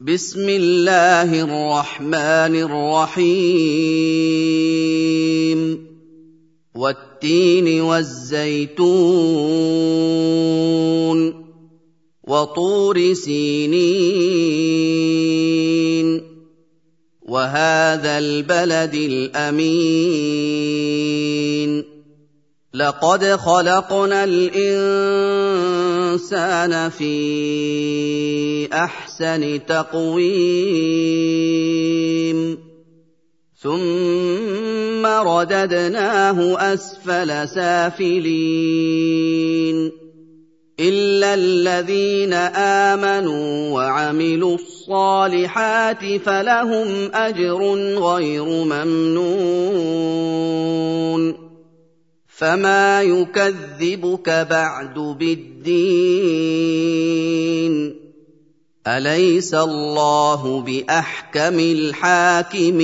بسم الله الرحمن الرحيم. والتين والزيتون وطور سينين. وهذا البلد الأمين. لقد خلقنا الإنسان في احسن تقويم. ثم رددناه أسفل سافلين. إلا الذين آمنوا وعملوا الصالحات فلهم أجر غير ممنون. فما يكذبك بعد بالدين. أليس الله بأحكم الحاكمين؟